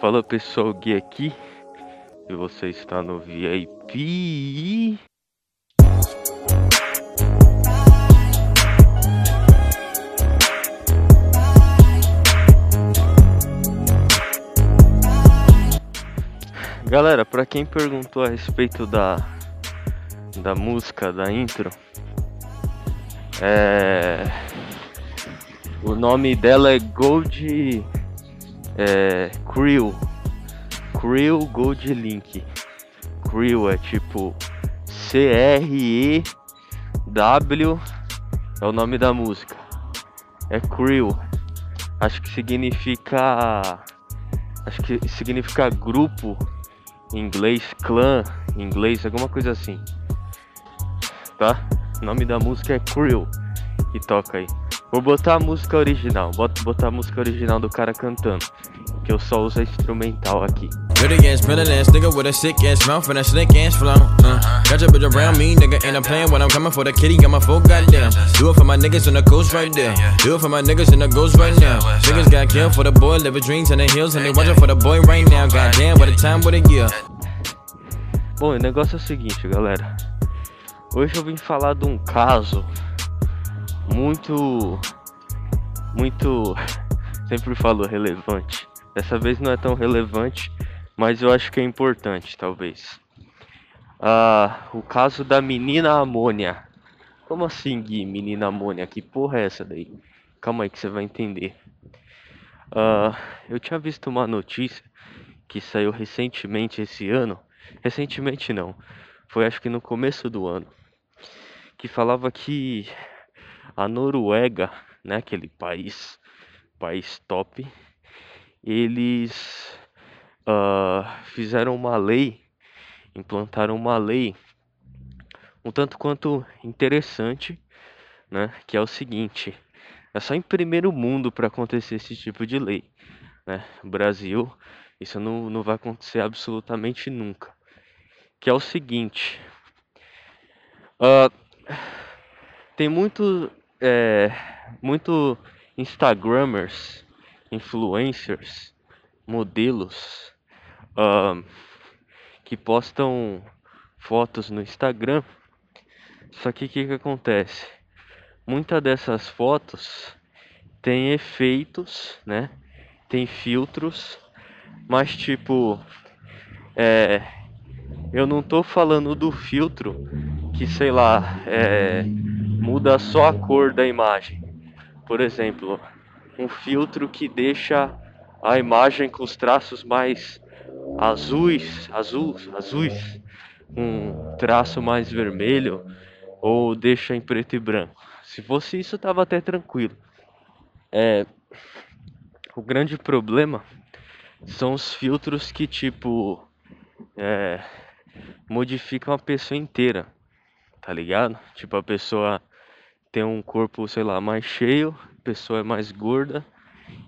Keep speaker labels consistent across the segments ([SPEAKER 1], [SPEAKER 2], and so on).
[SPEAKER 1] Fala pessoal, Gui aqui. E você está no VIP Galera, para quem perguntou a respeito da da música da intro, é o nome dela é Gold é, Creel. Creel Gold Link. Creel é tipo C-R-E-W é o nome da música. É Creel. Acho que significa. Acho que significa grupo em inglês, clã em inglês, alguma coisa assim. Tá? O nome da música é Creel. E toca aí. Vou botar a música original, vou botar a música original do cara cantando. Que eu só uso instrumental aqui. Good against ass nigga with a sick ass mouth and a slick ass flow. Uh, got your bitch around me, nigga, and I'm playing when I'm coming for the kitty, got my full goddamn. Do it for my niggas in the coast right there. Do it for my niggas in the ghost right now. Niggas got killed for the boy, living dreams in the hills, and they watching for the boy right now. Goddamn, what a time, what a year. Bom, o negócio é o seguinte, galera. Hoje eu vim falar de um caso muito, muito, sempre falo relevante. Dessa vez não é tão relevante, mas eu acho que é importante, talvez. Ah, o caso da menina amônia. Como assim, Gui, menina amônia? Que porra é essa daí? Calma aí que você vai entender. Ah, eu tinha visto uma notícia que saiu recentemente esse ano. Recentemente não, foi acho que no começo do ano. Que falava que a Noruega, né, aquele país, país top, eles uh, fizeram uma lei, implantaram uma lei um tanto quanto interessante, né, que é o seguinte, é só em primeiro mundo para acontecer esse tipo de lei, né, Brasil, isso não, não vai acontecer absolutamente nunca, que é o seguinte, uh, tem muito é, muito Instagramers, influencers, modelos uh, que postam fotos no Instagram. Só que o que, que acontece? Muitas dessas fotos tem efeitos, né? Tem filtros, mas tipo, é, eu não tô falando do filtro que sei lá, é, muda só a cor da imagem. Por exemplo, um filtro que deixa a imagem com os traços mais azuis, azuis, azuis, um traço mais vermelho ou deixa em preto e branco. Se fosse isso, tava até tranquilo. É, o grande problema são os filtros que tipo é, modificam a pessoa inteira, tá ligado? Tipo a pessoa tem um corpo, sei lá, mais cheio, a pessoa é mais gorda.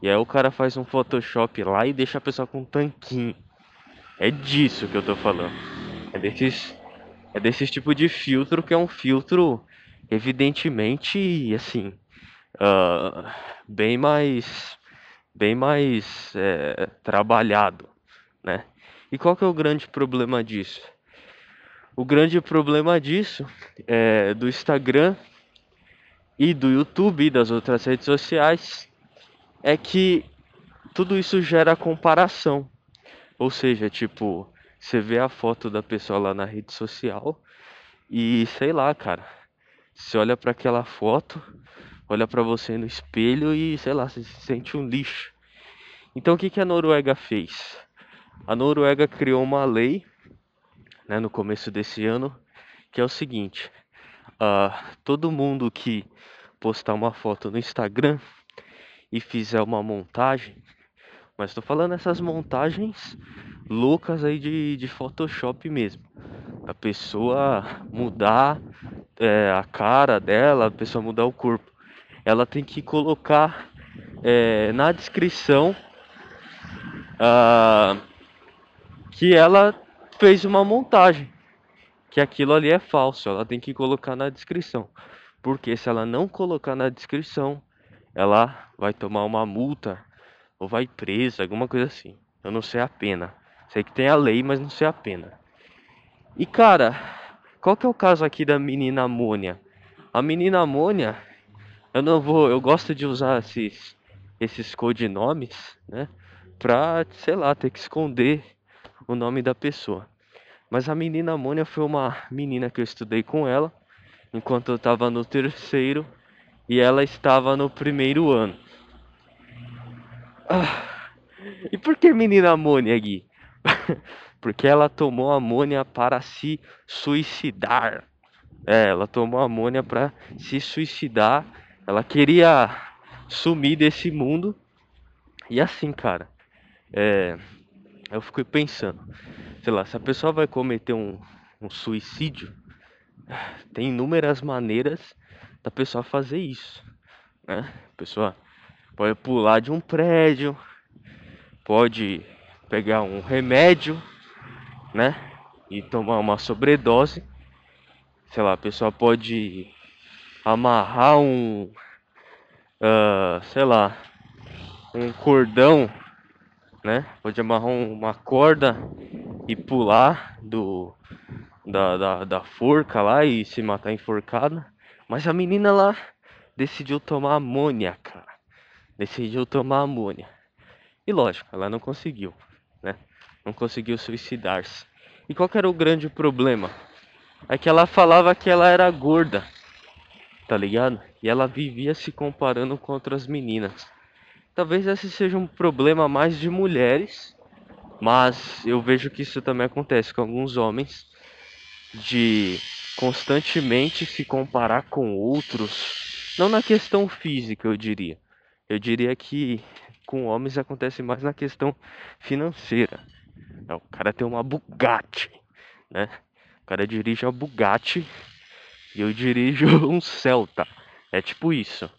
[SPEAKER 1] E aí o cara faz um Photoshop lá e deixa a pessoa com um tanquinho. É disso que eu tô falando. É desses, é desse tipo de filtro que é um filtro, evidentemente, assim, uh, bem mais, bem mais é, trabalhado, né? E qual que é o grande problema disso? O grande problema disso é do Instagram e do YouTube e das outras redes sociais é que tudo isso gera comparação. Ou seja, tipo, você vê a foto da pessoa lá na rede social e sei lá, cara. Você olha para aquela foto, olha para você no espelho e sei lá, você se sente um lixo. Então o que, que a Noruega fez? A Noruega criou uma lei né, no começo desse ano que é o seguinte: uh, todo mundo que postar uma foto no Instagram e fizer uma montagem, mas estou falando essas montagens loucas aí de, de Photoshop mesmo. A pessoa mudar é, a cara dela, a pessoa mudar o corpo. Ela tem que colocar é, na descrição uh, que ela fez uma montagem que aquilo ali é falso. Ela tem que colocar na descrição. Porque se ela não colocar na descrição, ela vai tomar uma multa ou vai presa, alguma coisa assim. Eu não sei a pena. Sei que tem a lei, mas não sei a pena. E cara, qual que é o caso aqui da menina Amônia? A menina Amônia, eu não vou, eu gosto de usar esses esses codinomes, né? Pra, sei lá, ter que esconder o nome da pessoa. Mas a menina Amônia foi uma menina que eu estudei com ela enquanto eu estava no terceiro e ela estava no primeiro ano. Ah, e por que menina Amônia, Gui? Porque ela tomou amônia para se suicidar. É, ela tomou amônia para se suicidar. Ela queria sumir desse mundo. E assim, cara, é, eu fiquei pensando, sei lá, se a pessoa vai cometer um, um suicídio, tem inúmeras maneiras da pessoa fazer isso, né? A pessoa pode pular de um prédio, pode pegar um remédio, né? E tomar uma sobredose. Sei lá, a pessoa pode amarrar um, uh, sei lá, um cordão, né? Pode amarrar uma corda e pular do da, da, da forca lá e se matar enforcada. Mas a menina lá decidiu tomar amônia, cara. Decidiu tomar amônia. E lógico, ela não conseguiu, né? Não conseguiu suicidar-se. E qual era o grande problema? É que ela falava que ela era gorda, tá ligado? E ela vivia se comparando com outras meninas. Talvez esse seja um problema mais de mulheres, mas eu vejo que isso também acontece com alguns homens de constantemente se comparar com outros, não na questão física, eu diria. Eu diria que com homens acontece mais na questão financeira. É, o cara tem uma Bugatti, né? O cara dirige uma Bugatti e eu dirijo um Celta. É tipo isso.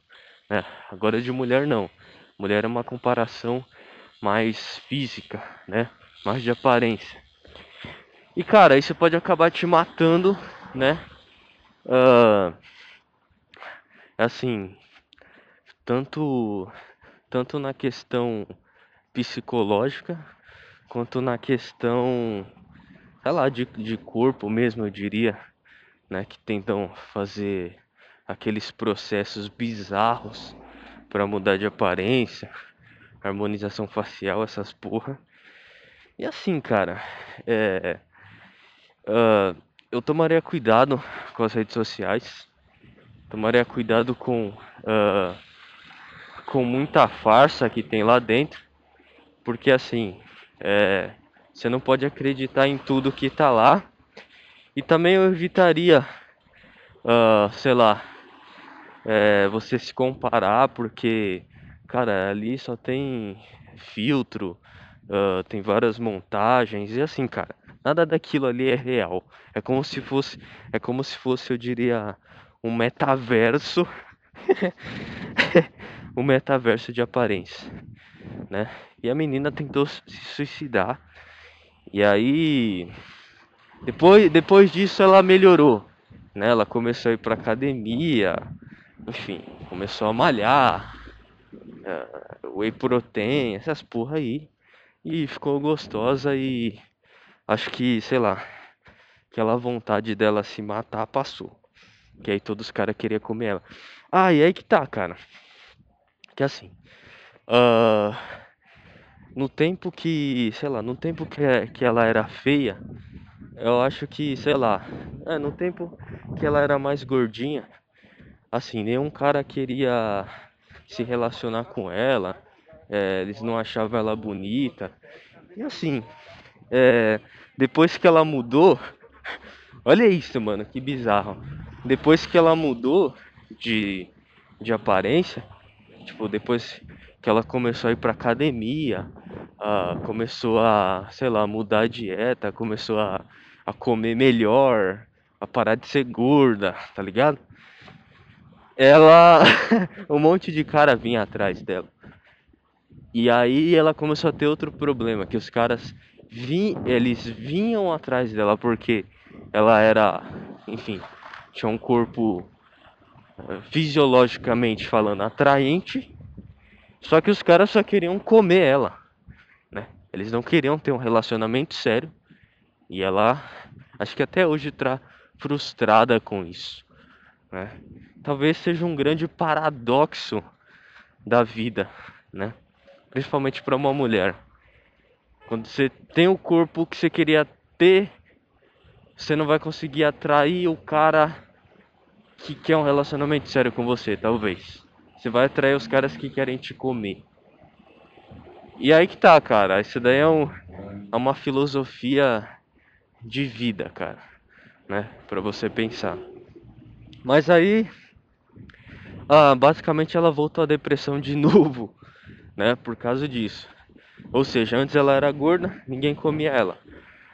[SPEAKER 1] Né? Agora de mulher não. Mulher é uma comparação mais física, né? Mais de aparência. E cara, isso pode acabar te matando, né? Uh, assim, tanto tanto na questão psicológica quanto na questão, sei lá, de, de corpo mesmo, eu diria, né? Que tentam fazer aqueles processos bizarros para mudar de aparência, harmonização facial, essas porra. E assim, cara, é Uh, eu tomaria cuidado com as redes sociais, tomaria cuidado com, uh, com muita farsa que tem lá dentro, porque assim, é, você não pode acreditar em tudo que tá lá, e também eu evitaria, uh, sei lá, é, você se comparar, porque, cara, ali só tem filtro, tem várias montagens, e assim, cara Nada daquilo ali é real. É como se fosse, é como se fosse, eu diria, um metaverso, um metaverso de aparência, né? E a menina tentou se suicidar. E aí, depois, depois disso ela melhorou, né? Ela começou a ir pra academia, enfim, começou a malhar, uh, whey protein, essas porra aí. E ficou gostosa e acho que, sei lá, aquela vontade dela se matar passou. Que aí todos os caras queriam comer ela. Ah, e aí que tá, cara. Que assim. Uh, no tempo que, sei lá, no tempo que, que ela era feia, eu acho que, sei lá, é, no tempo que ela era mais gordinha, assim, nenhum cara queria se relacionar com ela, é, eles não achavam ela bonita. E assim, é, depois que ela mudou, olha isso, mano, que bizarro. Depois que ela mudou de, de aparência, tipo, depois que ela começou a ir pra academia, uh, começou a, sei lá, mudar a dieta, começou a, a comer melhor, a parar de ser gorda, tá ligado? Ela. um monte de cara vinha atrás dela. E aí ela começou a ter outro problema, que os caras vi, eles vinham atrás dela porque ela era, enfim, tinha um corpo eh, fisiologicamente falando atraente, só que os caras só queriam comer ela, né? Eles não queriam ter um relacionamento sério. E ela, acho que até hoje tá frustrada com isso. Né? Talvez seja um grande paradoxo da vida, né? Principalmente para uma mulher. Quando você tem o corpo que você queria ter, você não vai conseguir atrair o cara que quer um relacionamento sério com você, talvez. Você vai atrair os caras que querem te comer. E aí que tá, cara. Isso daí é, um, é uma filosofia de vida, cara, né? Para você pensar. Mas aí, ah, basicamente ela voltou à depressão de novo, né? Por causa disso. Ou seja, antes ela era gorda, ninguém comia ela.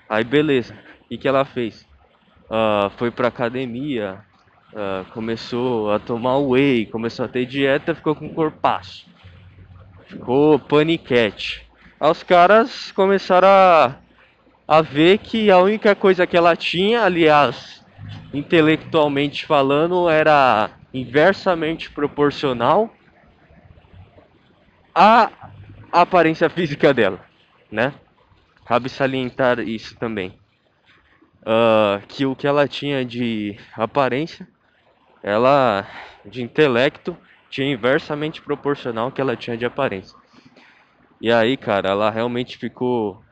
[SPEAKER 1] Aí beleza. E que ela fez? Uh, foi pra academia, uh, começou a tomar whey, começou a ter dieta, ficou com corpaço. Ficou paniquete. Aí os caras começaram a, a ver que a única coisa que ela tinha, aliás, intelectualmente falando, era inversamente proporcional à aparência física dela, né? Cabe salientar isso também. Uh, que o que ela tinha de aparência, ela de intelecto, tinha inversamente proporcional ao que ela tinha de aparência. E aí, cara, ela realmente ficou.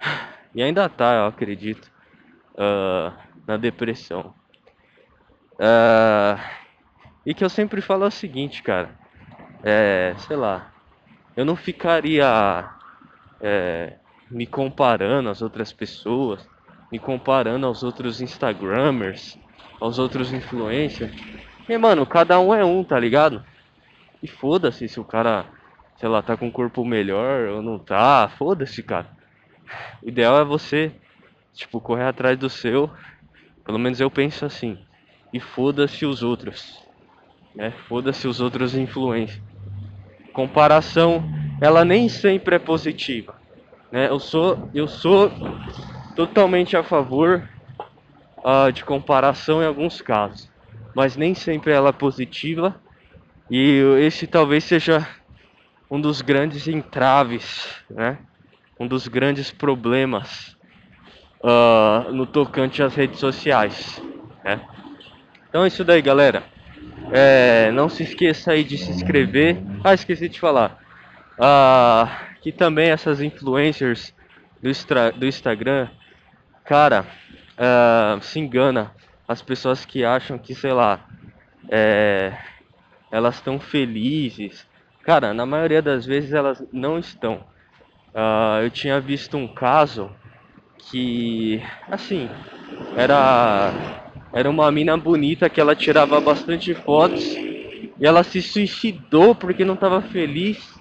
[SPEAKER 1] E ainda tá, eu acredito, uh, na depressão. Uh, e que eu sempre falo é o seguinte, cara. É, sei lá. Eu não ficaria é, me comparando às outras pessoas, me comparando aos outros Instagramers, aos outros influencers. E, mano, cada um é um, tá ligado? E foda-se se o cara, sei lá, tá com um corpo melhor ou não tá. Foda-se, cara. O ideal é você, tipo, correr atrás do seu. Pelo menos eu penso assim. E foda-se os outros. Né? Foda-se os outros influencers. Comparação, ela nem sempre é positiva. Né? Eu sou, eu sou totalmente a favor uh, de comparação em alguns casos, mas nem sempre ela é positiva. E esse talvez seja um dos grandes entraves, né? Um dos grandes problemas uh, no tocante às redes sociais, né? Então é isso daí, galera. É, não se esqueça aí de se inscrever. Ah, esqueci de falar. Uh, que também essas influencers do, do Instagram, cara, uh, se engana as pessoas que acham que, sei lá, é, elas estão felizes. Cara, na maioria das vezes elas não estão. Eu tinha visto um caso que, assim, era era uma mina bonita que ela tirava bastante fotos e ela se suicidou porque não estava feliz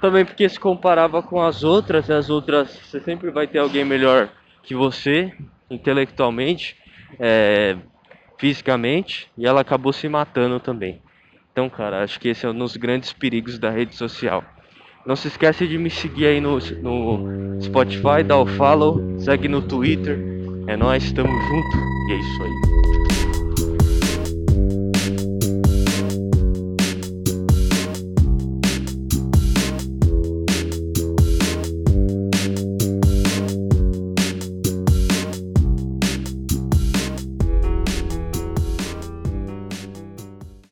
[SPEAKER 1] também porque se comparava com as outras, as outras você sempre vai ter alguém melhor que você, intelectualmente, é, fisicamente, e ela acabou se matando também. Então, cara, acho que esse é um dos grandes perigos da rede social. Não se esquece de me seguir aí no, no Spotify, dá o follow, segue no Twitter. É nós, estamos junto e é isso aí.